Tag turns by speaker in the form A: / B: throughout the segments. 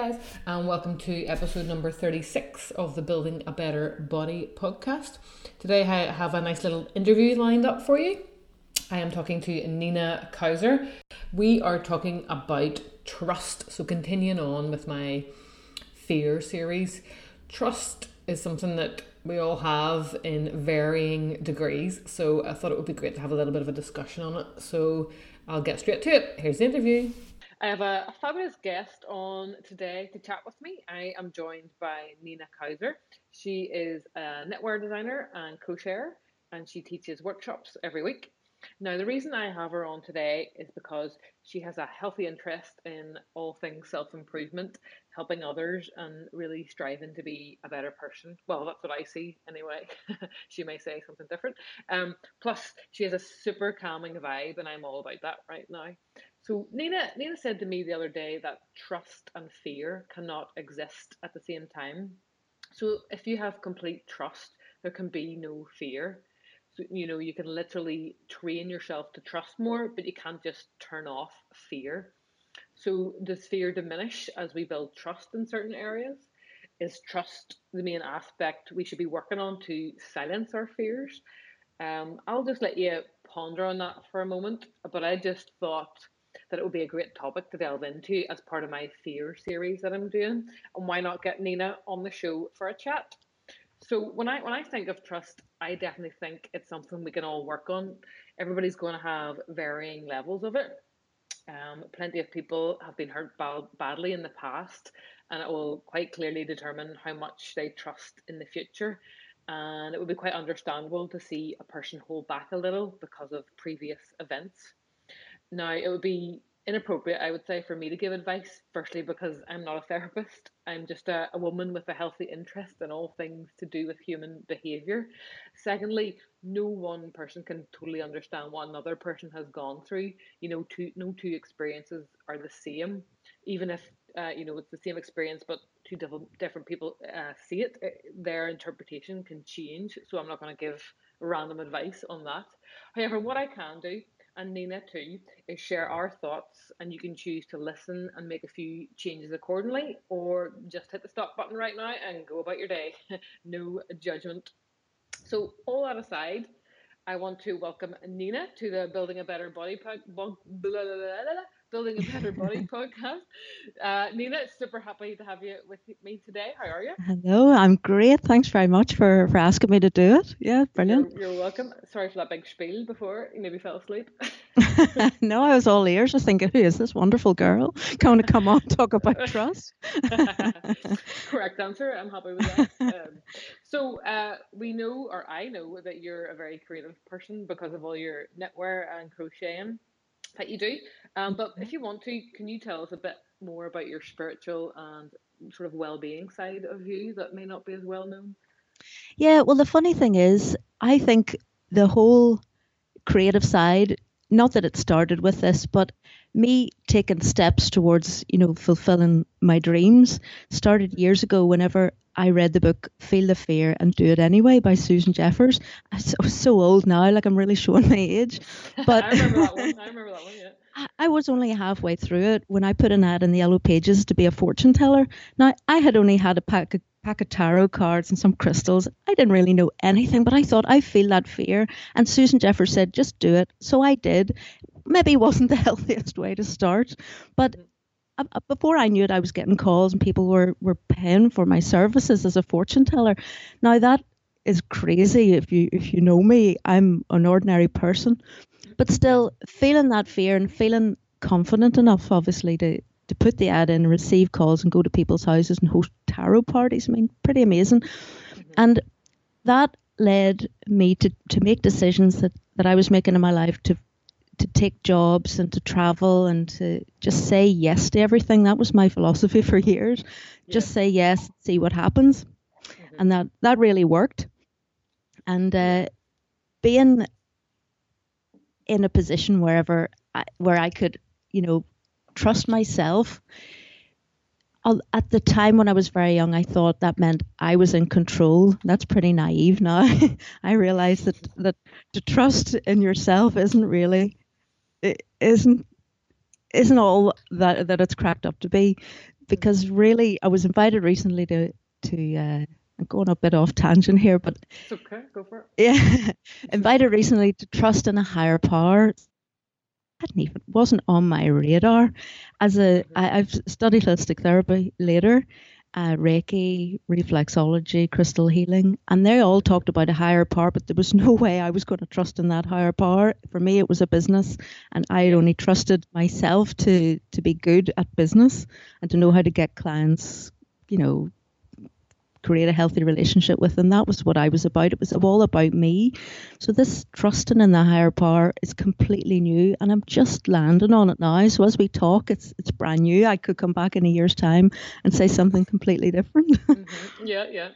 A: guys, and welcome to episode number 36 of the Building a Better Body podcast. Today, I have a nice little interview lined up for you. I am talking to Nina Couser. We are talking about trust. So, continuing on with my fear series, trust is something that we all have in varying degrees. So, I thought it would be great to have a little bit of a discussion on it. So, I'll get straight to it. Here's the interview. I have a, a, fabulous guest on today to chat with me. I am joined by Nina Couser. She is a knitwear designer and co-chair, and she teaches workshops every week. Now, the reason I have her on today is because she has a healthy interest in all things self improvement, helping others, and really striving to be a better person. Well, that's what I see anyway. she may say something different. Um, plus, she has a super calming vibe, and I'm all about that right now. So Nina Nina said to me the other day that trust and fear cannot exist at the same time. So if you have complete trust, there can be no fear. So you know you can literally train yourself to trust more, but you can't just turn off fear. So does fear diminish as we build trust in certain areas? Is trust the main aspect we should be working on to silence our fears? Um, I'll just let you ponder on that for a moment, but I just thought that it would be a great topic to delve into as part of my fear series that I'm doing. And why not get Nina on the show for a chat? So when I when I think of trust, I definitely think it's something we can all work on. Everybody's going to have varying levels of it. Um, plenty of people have been hurt badly in the past, and it will quite clearly determine how much they trust in the future. And it would be quite understandable to see a person hold back a little because of previous events. Now, it would be inappropriate, I would say, for me to give advice. Firstly, because I'm not a therapist. I'm just a, a woman with a healthy interest in all things to do with human behaviour. Secondly, no one person can totally understand what another person has gone through. You know, two no two experiences are the same, even if uh, you know it's the same experience, but two different different people uh, see it. Eh, their interpretation can change. So I'm not going to give random advice on that. However, what I can do and Nina too, is share our thoughts, and you can choose to listen and make a few changes accordingly, or just hit the stop button right now and go about your day. no judgment. So, all that aside, I want to welcome Nina to the Building a Better Body podcast. Building a Better Body podcast. Uh, Nina, super happy to have you with me today. How are you?
B: Hello, I'm great. Thanks very much for, for asking me to do it. Yeah, brilliant.
A: You're, you're welcome. Sorry for that big spiel before you maybe fell asleep.
B: no, I was all ears, just thinking, who is this wonderful girl going to come on talk about trust?
A: Correct answer. I'm happy with that. Um, so uh, we know, or I know, that you're a very creative person because of all your knitwear and crocheting that you do. Um, but if you want to, can you tell us a bit more about your spiritual and sort of well-being side of you that may not be as well known?
B: Yeah, well, the funny thing is, I think the whole creative side, not that it started with this, but me taking steps towards, you know, fulfilling my dreams started years ago whenever I read the book Feel the Fear and Do It Anyway by Susan Jeffers. I'm so, so old now, like I'm really showing my age.
A: But I remember that one. I remember that one, yeah.
B: I was only halfway through it when I put an ad in the yellow pages to be a fortune teller. Now, I had only had a pack of, pack of tarot cards and some crystals. I didn't really know anything, but I thought I feel that fear. And Susan Jeffers said, just do it. So I did. Maybe it wasn't the healthiest way to start, but before I knew it, I was getting calls and people were, were paying for my services as a fortune teller. Now that is crazy if you if you know me. I'm an ordinary person, but still feeling that fear and feeling confident enough, obviously, to to put the ad in, and receive calls, and go to people's houses and host tarot parties. I mean, pretty amazing. Mm-hmm. And that led me to, to make decisions that, that I was making in my life to to take jobs and to travel and to just say yes to everything. That was my philosophy for years. Yeah. Just say yes, see what happens. Mm-hmm. And that, that really worked. And uh, being in a position wherever I, where I could, you know, trust myself. At the time when I was very young, I thought that meant I was in control. That's pretty naive now. I realize that that to trust in yourself isn't really isn't isn't all that that it's cracked up to be. because really I was invited recently to to uh, I'm going a bit off tangent here, but
A: it's okay, go for it.
B: Yeah, invited recently to trust in a higher power. Hadn't even wasn't on my radar. As a mm-hmm. I, I've studied holistic therapy later, uh, Reiki, reflexology, crystal healing, and they all talked about a higher power, but there was no way I was going to trust in that higher power. For me, it was a business, and I had only trusted myself to to be good at business and to know how to get clients, you know, create a healthy relationship with them. That was what I was about. It was all about me. So this trusting in the higher power is completely new, and I'm just landing on it now. So as we talk, it's it's brand new. I could come back in a year's time and say something completely different.
A: mm-hmm. Yeah, yeah.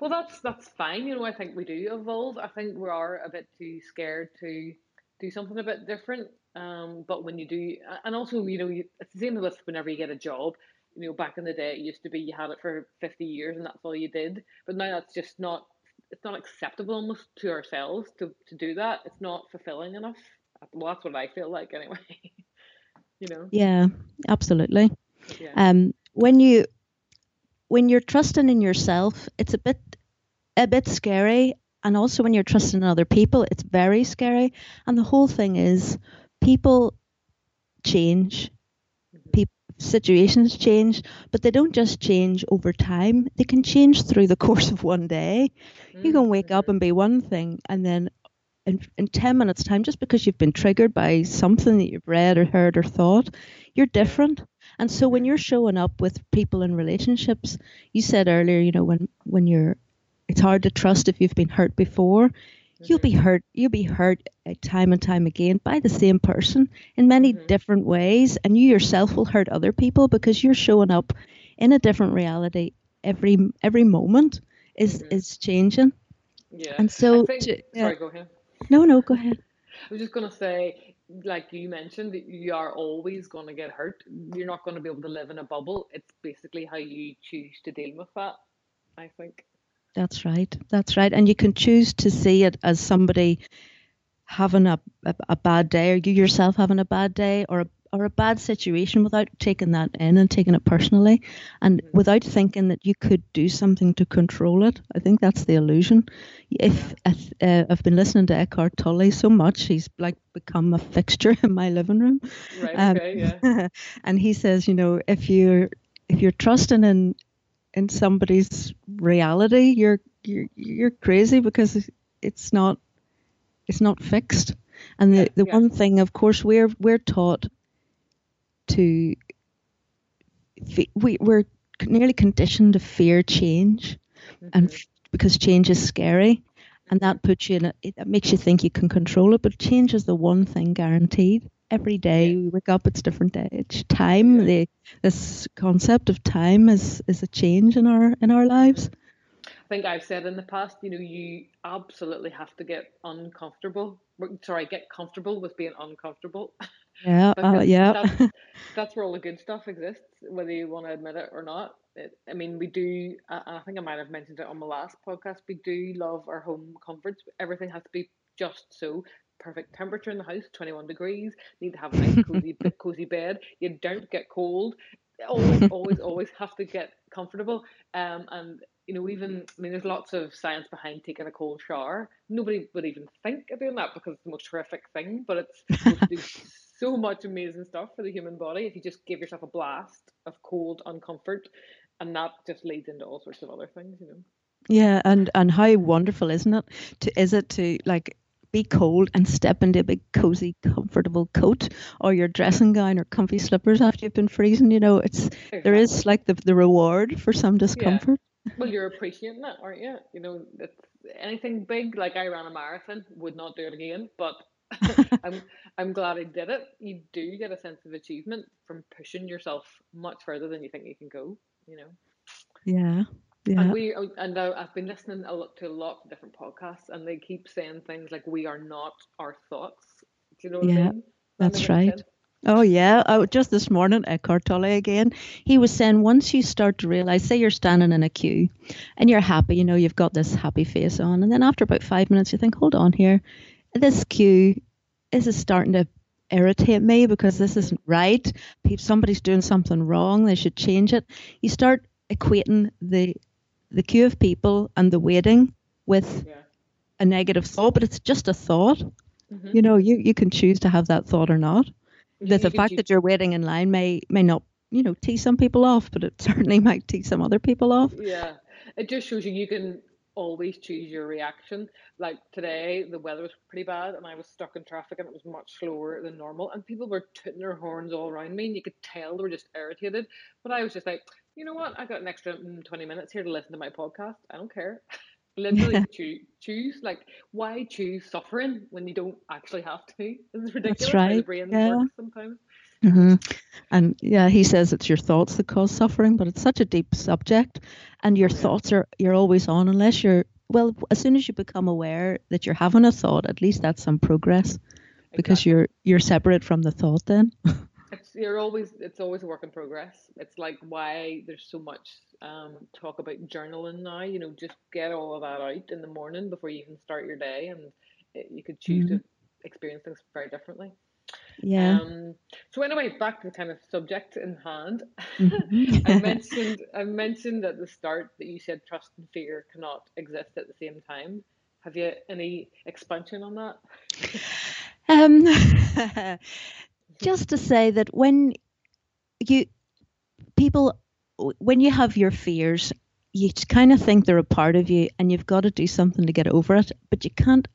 A: Well, that's that's fine. You know, I think we do evolve. I think we are a bit too scared to do something a bit different. Um, but when you do, and also, you know, you, it's the same with whenever you get a job you know, back in the day, it used to be you had it for 50 years and that's all you did. But now that's just not, it's not acceptable almost to ourselves to, to do that. It's not fulfilling enough. Well, that's what I feel like anyway. you know?
B: Yeah, absolutely. Yeah. Um, when you, when you're trusting in yourself, it's a bit, a bit scary. And also when you're trusting in other people, it's very scary. And the whole thing is people change situations change, but they don't just change over time. They can change through the course of one day. Mm-hmm. You can wake up and be one thing, and then in, in 10 minutes' time, just because you've been triggered by something that you've read or heard or thought, you're different. And so when you're showing up with people in relationships, you said earlier, you know, when, when you're, it's hard to trust if you've been hurt before you'll be hurt you'll be hurt uh, time and time again by the same person in many mm-hmm. different ways and you yourself will hurt other people because you're showing up in a different reality every every moment is mm-hmm. is changing.
A: Yeah.
B: And so
A: think, to, yeah. sorry go ahead.
B: No no go ahead.
A: I was just going to say like you mentioned that you are always going to get hurt. You're not going to be able to live in a bubble. It's basically how you choose to deal with that i think
B: that's right. That's right. And you can choose to see it as somebody having a, a, a, bad day or you yourself having a bad day or a, or a bad situation without taking that in and taking it personally and mm-hmm. without thinking that you could do something to control it. I think that's the illusion. If, uh, I've been listening to Eckhart Tolle so much, he's like become a fixture in my living room.
A: Right. Um, okay. Yeah.
B: and he says, you know, if you're if you're trusting in in somebody's reality, you're you're you're crazy because it's not it's not fixed. And the, the yeah. one thing, of course, we're we're taught to we we're nearly conditioned to fear change, mm-hmm. and because change is scary, and that puts you in a, it makes you think you can control it. But change is the one thing guaranteed every day yeah. we wake up it's different day. It's time yeah. the this concept of time is is a change in our in our lives.
A: I think i've said in the past you know you absolutely have to get uncomfortable sorry get comfortable with being uncomfortable.
B: Yeah uh, yeah.
A: that's, that's, where all the good stuff exists whether you want to admit it or not. It, i mean we do i think i might have mentioned it on my last podcast we do love our home comforts. Everything has to be just so perfect temperature in the house, 21 degrees. Need to have a nice cozy, cozy bed. You don't get cold. Always, always, always have to get comfortable. Um, and you know, even I mean, there's lots of science behind taking a cold shower. Nobody would even think of doing that because it's the most horrific thing, but it's so much amazing stuff for the human body if you just give yourself a blast of cold uncomfort, and that just leads into all sorts of other things, you know.
B: Yeah, and and how wonderful, isn't it? To is it to like be cold and step into a big cozy comfortable coat or your dressing gown or comfy slippers after you've been freezing you know it's exactly. there is like the, the reward for some discomfort
A: yeah. well you're appreciating that aren't you you know it's anything big like i ran a marathon would not do it again but I'm I'm glad I did it. You do get a sense of achievement from pushing yourself much further than you think you can go. You know.
B: Yeah, yeah.
A: And we oh, and I've been listening a lot to a lot of different podcasts, and they keep saying things like "we are not our thoughts." Do you know what yeah, I mean?
B: that's right. Sense? Oh yeah. Oh, just this morning, Eckhart Tolle again. He was saying once you start to realize, say you're standing in a queue, and you're happy, you know, you've got this happy face on, and then after about five minutes, you think, hold on here, this queue is starting to irritate me because this isn't right. If Somebody's doing something wrong. They should change it. You start equating the the queue of people and the waiting with yeah. a negative thought, but it's just a thought. Mm-hmm. You know, you, you can choose to have that thought or not. The, the fact that you're waiting in line may may not, you know, tee some people off, but it certainly might tee some other people off.
A: Yeah, it just shows you you can always choose your reaction. Like today, the weather was pretty bad, and I was stuck in traffic, and it was much slower than normal. And people were tooting their horns all around me, and you could tell they were just irritated. But I was just like, you know what? I got an extra mm, twenty minutes here to listen to my podcast. I don't care. Literally choose, choose. Like, why choose suffering when you don't actually have to? It's ridiculous. That's right. How the brain yeah. works sometimes.
B: Mm-hmm. And yeah, he says it's your thoughts that cause suffering, but it's such a deep subject, and your thoughts are you're always on unless you're well. As soon as you become aware that you're having a thought, at least that's some progress, because exactly. you're you're separate from the thought. Then
A: you're always it's always a work in progress. It's like why there's so much um, talk about journaling now. You know, just get all of that out in the morning before you even start your day, and it, you could choose mm-hmm. to experience things very differently.
B: Yeah.
A: Um, so anyway, back to the kind of subject in hand. Mm-hmm. I mentioned I mentioned at the start that you said trust and fear cannot exist at the same time. Have you any expansion on that?
B: Um, just to say that when you people when you have your fears, you kind of think they're a part of you, and you've got to do something to get over it, but you can't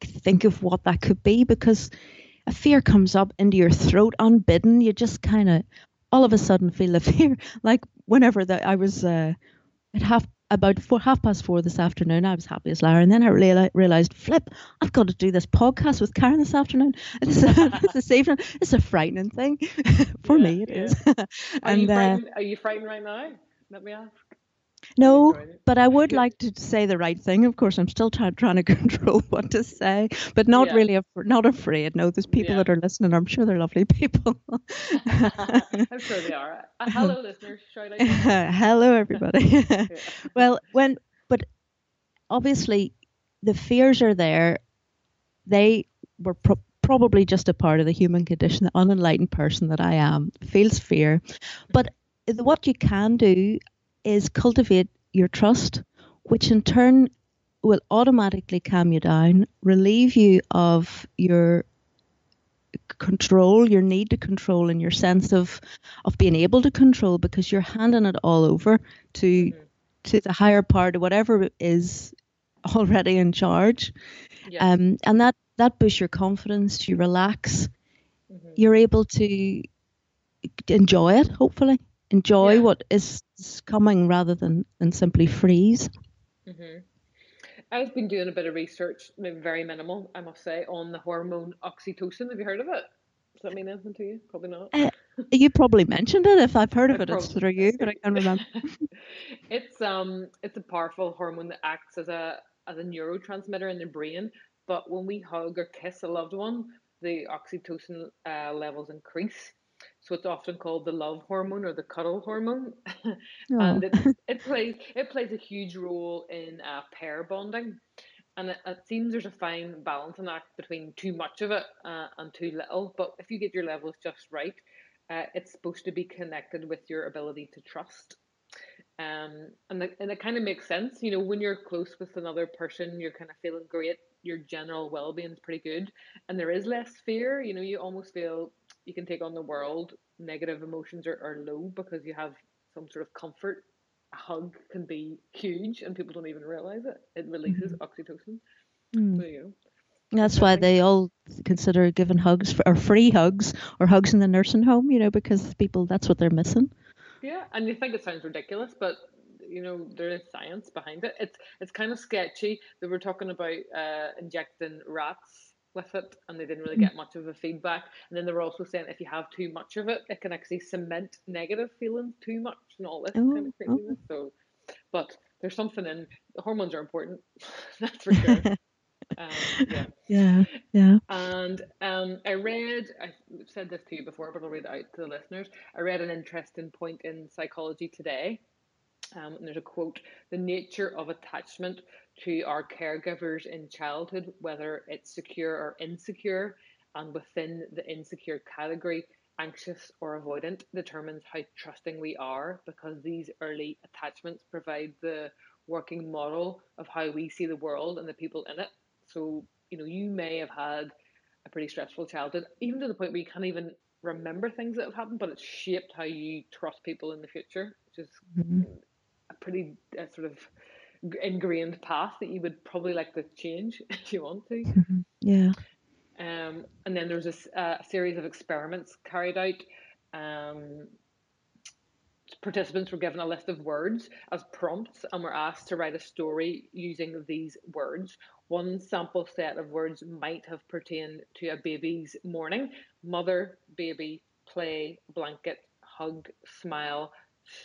B: think of what that could be because a fear comes up into your throat unbidden. You just kind of all of a sudden feel a fear. Like whenever that I was uh, at half about four half past four this afternoon, I was happy as Lara, and then I realized, realized, flip, I've got to do this podcast with Karen this afternoon. It's, it's this evening. It's a frightening thing for yeah, me. It yeah. is.
A: and, are, you uh, are you frightened right now? Let me ask.
B: No, but I would like to say the right thing. Of course, I'm still trying to control what to say, but not yeah. really, af- not afraid. No, there's people yeah. that are listening. I'm sure they're lovely people.
A: I'm sure they are. Uh, hello, listeners.
B: Hello, everybody. well, when, but obviously, the fears are there. They were pro- probably just a part of the human condition. The unenlightened person that I am feels fear, but what you can do is cultivate your trust, which in turn will automatically calm you down, relieve you of your control, your need to control, and your sense of of being able to control because you're handing it all over to to the higher part or whatever is already in charge. Yes. Um, and that that boosts your confidence. You relax. Mm-hmm. You're able to enjoy it. Hopefully, enjoy yeah. what is coming rather than, than simply freeze.
A: Mm-hmm. I've been doing a bit of research, very minimal, I must say, on the hormone oxytocin. Have you heard of it? Does that mean anything to you? Probably not. Uh,
B: you probably mentioned it. If I've heard of it, it's through you, but I can't remember.
A: it's um, it's a powerful hormone that acts as a as a neurotransmitter in the brain. But when we hug or kiss a loved one, the oxytocin uh, levels increase. So it's often called the love hormone or the cuddle hormone, oh. and it, it plays it plays a huge role in uh, pair bonding. And it, it, seems there's a fine balancing act between too much of it uh, and too little. But if you get your levels just right, uh, it's supposed to be connected with your ability to trust. Um, and, the, and it kind of makes sense. You know, when you're close with another person, you're kind of feeling great. Your general well being is pretty good. And there is less fear. You know, you almost feel you can take on the world, negative emotions are, are low because you have some sort of comfort. A hug can be huge and people don't even realize it. It releases mm-hmm. oxytocin. Mm. So, you know,
B: that's why they all consider giving hugs for, or free hugs or hugs in the nursing home, you know, because people that's what they're missing.
A: Yeah, and you think it sounds ridiculous, but you know there is science behind it. It's it's kind of sketchy. They were talking about uh, injecting rats with it and they didn't really get much of a feedback. And then they were also saying if you have too much of it, it can actually cement negative feelings too much and all this oh, kind of craziness. Oh. So, but there's something in the hormones are important, that's for sure. um,
B: yeah. Yeah. Yeah.
A: And um, I read, I said this to you before, but I'll read it out to the listeners. I read an interesting point in Psychology Today. Um, and there's a quote The nature of attachment to our caregivers in childhood, whether it's secure or insecure, and within the insecure category, anxious or avoidant determines how trusting we are because these early attachments provide the working model of how we see the world and the people in it. So, you know, you may have had a pretty stressful childhood, even to the point where you can't even remember things that have happened, but it's shaped how you trust people in the future, which is mm-hmm. A pretty uh, sort of ingrained path that you would probably like to change if you want to.
B: Mm-hmm. Yeah.
A: Um, and then there's a, a, series of experiments carried out. Um, participants were given a list of words as prompts and were asked to write a story using these words. One sample set of words might have pertained to a baby's morning mother, baby, play, blanket, hug, smile,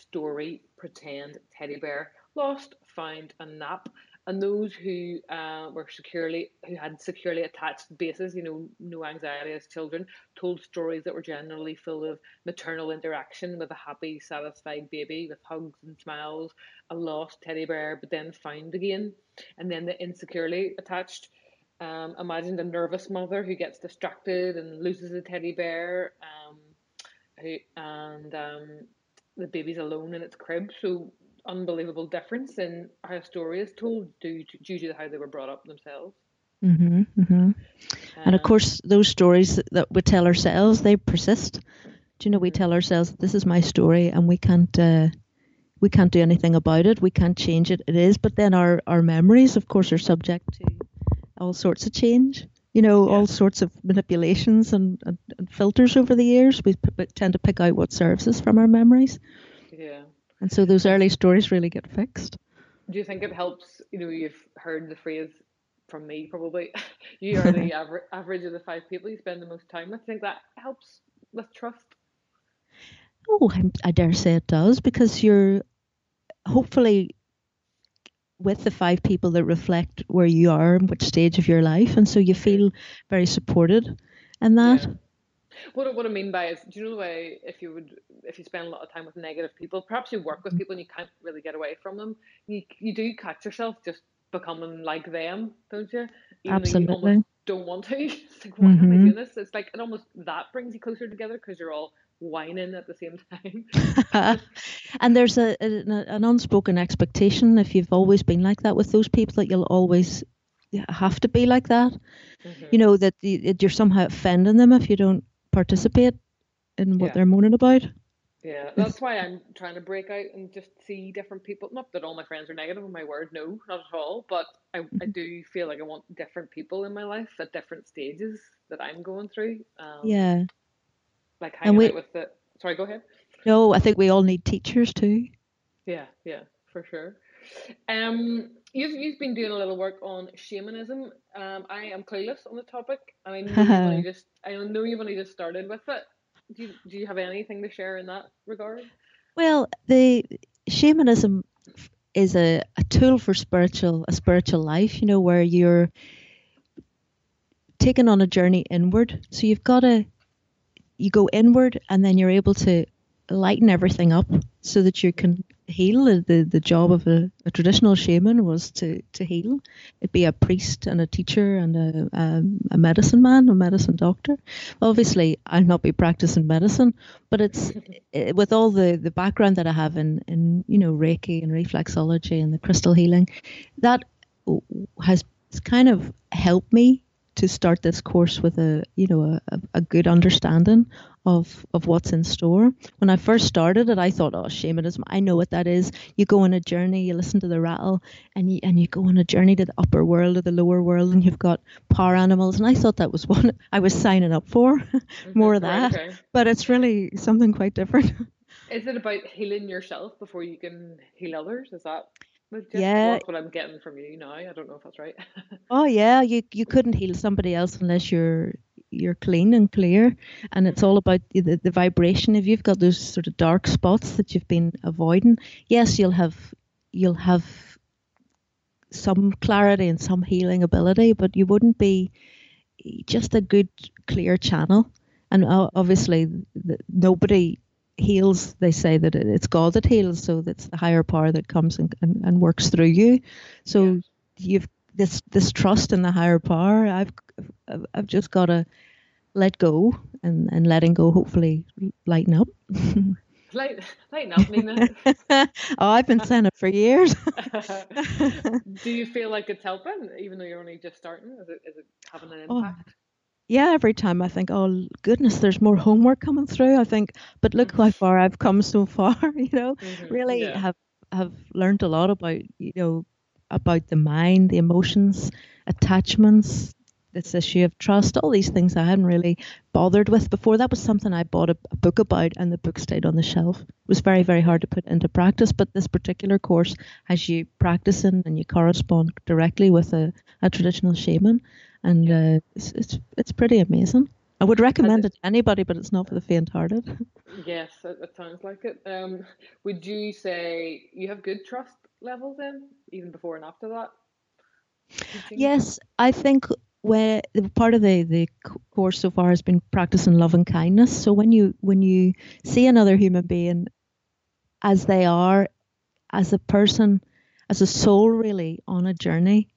A: story, pretend, teddy bear, lost, found, and nap and those who uh, were securely who had securely attached bases, you know, no anxiety as children, told stories that were generally full of maternal interaction with a happy, satisfied baby with hugs and smiles, a lost teddy bear, but then found again, and then the insecurely attached. Um, imagined a nervous mother who gets distracted and loses a teddy bear, um, who, and um, the baby's alone in its crib. So unbelievable difference in how a story is told due to, due to how they were brought up themselves.
B: Mm-hmm, mm-hmm. Um, and of um, course, those stories that we tell ourselves, they persist. Do you know, we tell ourselves, this is my story and we can't, uh, we can't do anything about it. We can't change it. It is. But then our, our memories, of course, are subject to all sorts of change. You know, yeah. all sorts of manipulations and, and, and filters over the years. We p- tend to pick out what serves us from our memories.
A: Yeah.
B: And so those early stories really get fixed.
A: Do you think it helps? You know, you've heard the phrase from me probably. you are the aver- average of the five people you spend the most time with. I think that helps with trust.
B: Oh, I, I dare say it does because you're hopefully with the five people that reflect where you are and which stage of your life, and so you feel very supported in that. Yeah.
A: What what I mean by is, do you know the way if you would if you spend a lot of time with negative people, perhaps you work with mm-hmm. people and you can't really get away from them. You you do catch yourself just becoming like them, don't you?
B: Even Absolutely. You
A: don't want to. It's like why mm-hmm. am I mm-hmm. doing this? It's like it almost that brings you closer together because you're all whining at the same
B: time. and there's a, a, an unspoken expectation if you've always been like that with those people that you'll always have to be like that. Mm-hmm. You know that you're somehow offending them if you don't participate in what yeah. they're moaning about.
A: Yeah, that's why I'm trying to break out and just see different people. Not that all my friends are negative, on my word, no, not at all. But I, I mm-hmm. do feel like I want different people in my life at different stages that I'm going through. Um,
B: yeah.
A: Like hanging we, out with the. Sorry, go ahead.
B: No, I think we all need teachers too.
A: Yeah, yeah, for sure. Um, you've you've been doing a little work on shamanism. Um, I am clueless on the topic, and I know you've only just I know you've only just started with it. Do you, do you have anything to share in that regard?
B: Well, the shamanism is a, a tool for spiritual a spiritual life. You know, where you're taken on a journey inward. So you've got to you go inward, and then you're able to lighten everything up so that you can heal. The, the job of a, a traditional shaman was to, to heal. It'd be a priest and a teacher and a, a, a medicine man, a medicine doctor. Obviously, I'll not be practicing medicine, but it's it, with all the, the background that I have in, in, you know, Reiki and reflexology and the crystal healing, that has kind of helped me to start this course with a you know a, a good understanding of of what's in store. When I first started it, I thought, oh, shamanism, I know what that is. You go on a journey, you listen to the rattle, and you and you go on a journey to the upper world or the lower world, and you've got power animals. And I thought that was one I was signing up for, mm-hmm. more of that. Okay. But it's really something quite different.
A: Is it about healing yourself before you can heal others? Is that
B: yeah,
A: that's what I'm getting from you now. I don't know if that's right.
B: oh yeah, you you couldn't heal somebody else unless you're you're clean and clear, and it's all about the, the vibration. If you've got those sort of dark spots that you've been avoiding, yes, you'll have you'll have some clarity and some healing ability, but you wouldn't be just a good clear channel. And uh, obviously, nobody heals, they say that it's God that heals, so that's the higher power that comes and, and, and works through you. So yeah. you've this this trust in the higher power. I've I've just got to let go and, and letting go hopefully lighten up.
A: Light, lighten up, Nina.
B: oh, I've been saying it for years.
A: Do you feel like it's helping, even though you're only just starting? Is it, is it having an oh, impact? Oh,
B: yeah, every time I think, oh goodness, there's more homework coming through. I think, but look how far I've come so far. You know, mm-hmm. really yeah. have have learned a lot about you know about the mind, the emotions, attachments, this issue of trust, all these things I hadn't really bothered with before. That was something I bought a, a, book about, and the book stayed on the shelf. It was very, very hard to put into practice, but this particular course as you practice in and you correspond directly with a, a traditional shaman, and uh, it's, it's it's pretty amazing. I would recommend it to anybody, but it's not for the faint-hearted.
A: Yes, it, it sounds like it. Um, would you say you have good trust levels then, even before and after that?
B: Yes, I think where part of the, the course so far has been practicing love and kindness. So when you when you see another human being as they are, as a person, as a soul, really on a journey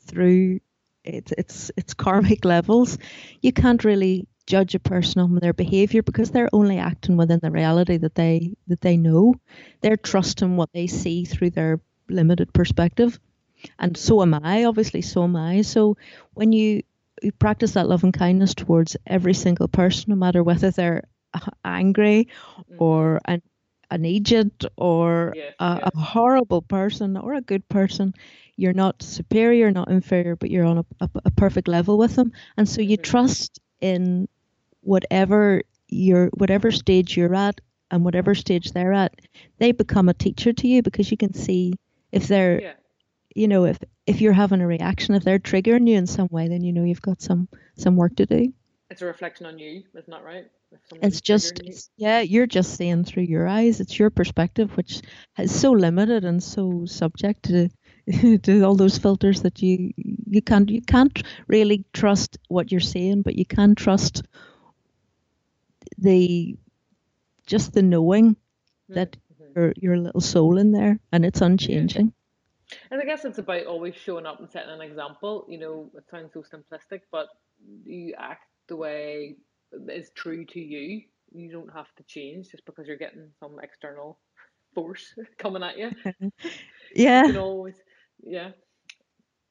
B: through its its its karmic levels, you can't really judge a person on their behavior because they're only acting within the reality that they that they know. They're trusting what they see through their limited perspective and so am I. Obviously, so am I. So when you, you practice that love and kindness towards every single person, no matter whether they're angry mm-hmm. or an an agent or yes, a, yes. a, horrible person or a good person, you're not superior, not inferior, but you're on a, a, a perfect level with them, and so you trust in whatever your whatever stage you're at and whatever stage they're at, they become a teacher to you because you can see if they're yeah you know, if if you're having a reaction, if they're triggering you in some way, then you know you've got some some work to do.
A: It's a reflection on you, isn't that right?
B: It's just it's, yeah, you're just seeing through your eyes. It's your perspective, which is so limited and so subject to to all those filters that you you can't you can't really trust what you're saying, but you can trust the just the knowing that mm-hmm. your your little soul in there and it's unchanging.
A: And I guess it's about always showing up and setting an example. You know, it sounds so simplistic, but you act the way is true to you. You don't have to change just because you're getting some external force coming at you.
B: yeah.
A: You can always, yeah.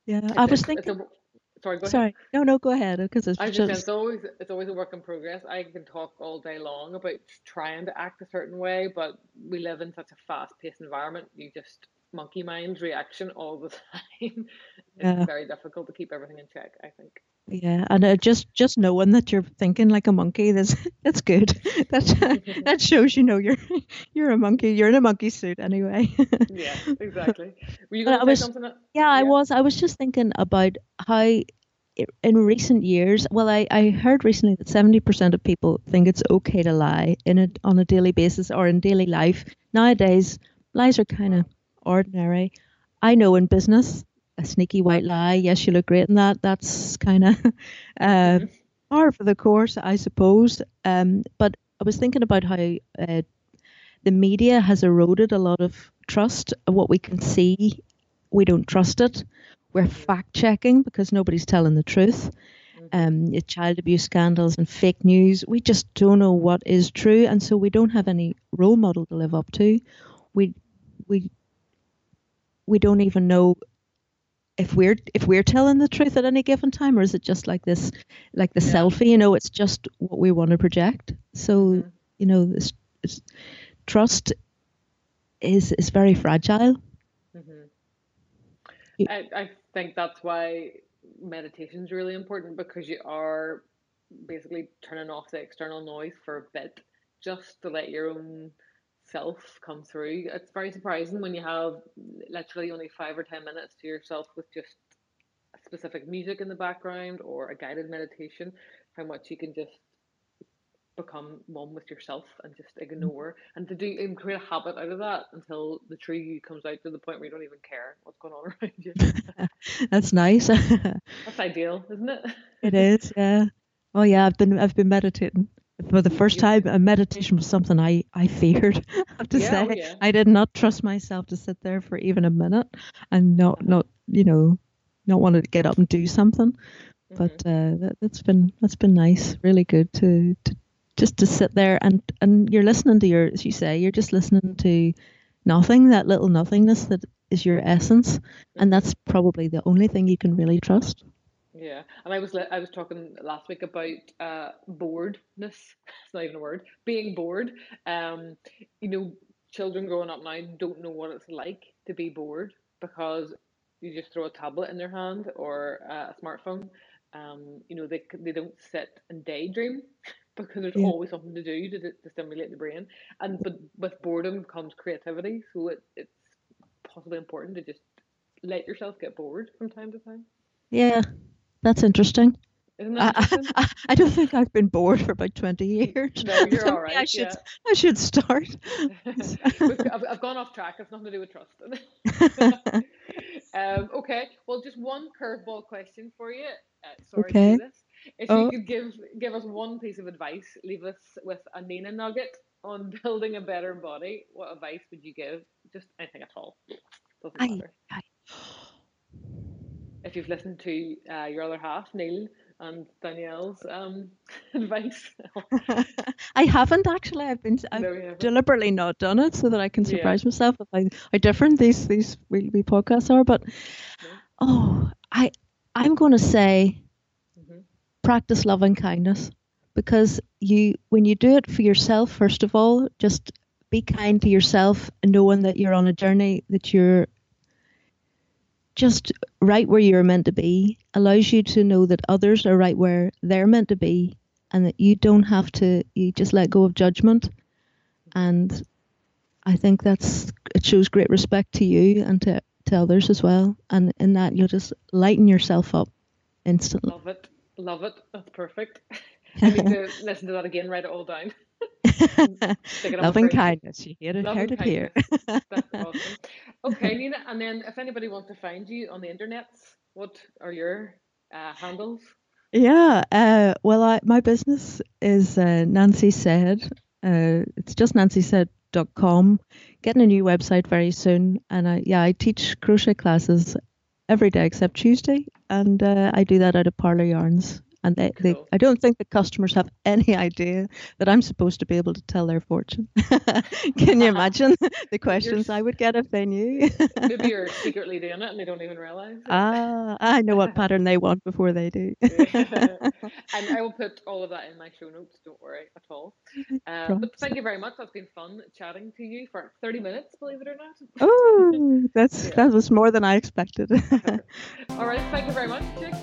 B: Yeah, it's, I was thinking. A,
A: sorry, go
B: sorry. No, no, go ahead. Because it's
A: just, just... it's always it's always a work in progress. I can talk all day long about trying to act a certain way, but we live in such a fast-paced environment. You just monkey mind reaction all the time. it's yeah. very difficult to keep everything in check, I think.
B: Yeah, and uh, just just knowing that you're thinking like a monkey, that's that's good. That that shows you know you're you're a monkey. You're in a monkey suit anyway.
A: yeah, exactly. Were you going to say
B: was,
A: something? That,
B: yeah, yeah, I was. I was just thinking about how in recent years, well, I, I heard recently that 70% of people think it's okay to lie in a, on a daily basis or in daily life. Nowadays, lies are kind of ordinary. I know in business, a sneaky white lie. Yes, you look great in that. That's kind of uh, mm-hmm. par for the course, I suppose. Um, but I was thinking about how uh, the media has eroded a lot of trust. What we can see, we don't trust it. We're mm-hmm. fact checking because nobody's telling the truth. Mm-hmm. Um, child abuse scandals and fake news. We just don't know what is true, and so we don't have any role model to live up to. We we we don't even know if we're if we're telling the truth at any given time or is it just like this like the yeah. selfie you know it's just what we want to project so mm-hmm. you know this, this, trust is is very fragile
A: mm-hmm. I, I think that's why meditation is really important because you are basically turning off the external noise for a bit just to let your own self come through. It's very surprising when you have literally only five or ten minutes to yourself with just specific music in the background or a guided meditation, how much you can just become one with yourself and just ignore and to do and create a habit out of that until the true you comes out to the point where you don't even care what's going on around you.
B: That's nice.
A: That's ideal, isn't it?
B: it is, yeah. Oh yeah, I've been I've been meditating for the first time, a meditation was something I, I feared. I have to yeah, oh, say, yeah. I did not trust myself to sit there for even a minute and not, not you know, not want to get up and do something. But uh, that, that's been that's been nice, really good to, to just to sit there and and you're listening to your, as you say, you're just listening to nothing, that little nothingness that is your essence, and that's probably the only thing you can really trust.
A: Yeah, and I was I was talking last week about uh, boredness. It's not even a word. Being bored. Um, you know, children growing up now don't know what it's like to be bored because you just throw a tablet in their hand or uh, a smartphone. Um, you know, they they don't sit and daydream because there's yeah. always something to do to, to stimulate the brain. And but with boredom comes creativity, so it, it's possibly important to just let yourself get bored from time to time.
B: Yeah, that's interesting.
A: That
B: I, I, I, don't think I've been bored for about 20 years.
A: No, you're all right.
B: I should,
A: yeah.
B: I should start.
A: I've, I've gone off track. It's nothing to do with trust. um, okay, well, just one curveball question for you. Uh, sorry okay. to do this. If oh. you could give give us one piece of advice, leave us with a Nina nugget on building a better body, what advice would you give? Just anything at all. Doesn't matter. I, I... If you've listened to uh, your other half, Neil, and Danielle's um, advice.
B: I haven't actually. I've been I've no, deliberately not done it so that I can surprise yeah. myself with how, how different these these wee, wee podcasts are. But no. oh, I I'm going to say mm-hmm. practice loving kindness because you when you do it for yourself first of all, just be kind to yourself, knowing that you're on a journey that you're just right where you're meant to be allows you to know that others are right where they're meant to be and that you don't have to you just let go of judgment. And i think that's it shows great respect to you and to, to others as well. And in that you'll just lighten yourself up instantly.
A: Love it. Love it. That's perfect. I need to listen to that again write it all down
B: Loving kindness. You hear it, heard it here.
A: awesome. Okay, Nina, and then if anybody wants to find you on the internet, what are your uh, handles?
B: Yeah, uh, well, I, my business is uh, Nancy Said. Uh, it's just nancy nancysaid.com. Getting a new website very soon, and I, yeah, I teach crochet classes every day except Tuesday, and uh, I do that out of Parlour Yarns and they, they I don't think the customers have any idea that I'm supposed to be able to tell their fortune. Can you imagine the questions you're, I would get if they knew?
A: maybe you're secretly doing it and they don't even realize.
B: Ah, I know what pattern they want before they do.
A: and I will put all of that in my show notes. Don't worry at all. Um, but thank you very much. That's been fun chatting to you for 30 minutes. Believe it or not.
B: Oh, that's yeah. that was more than I expected.
A: all right. Thank you very much, Jake.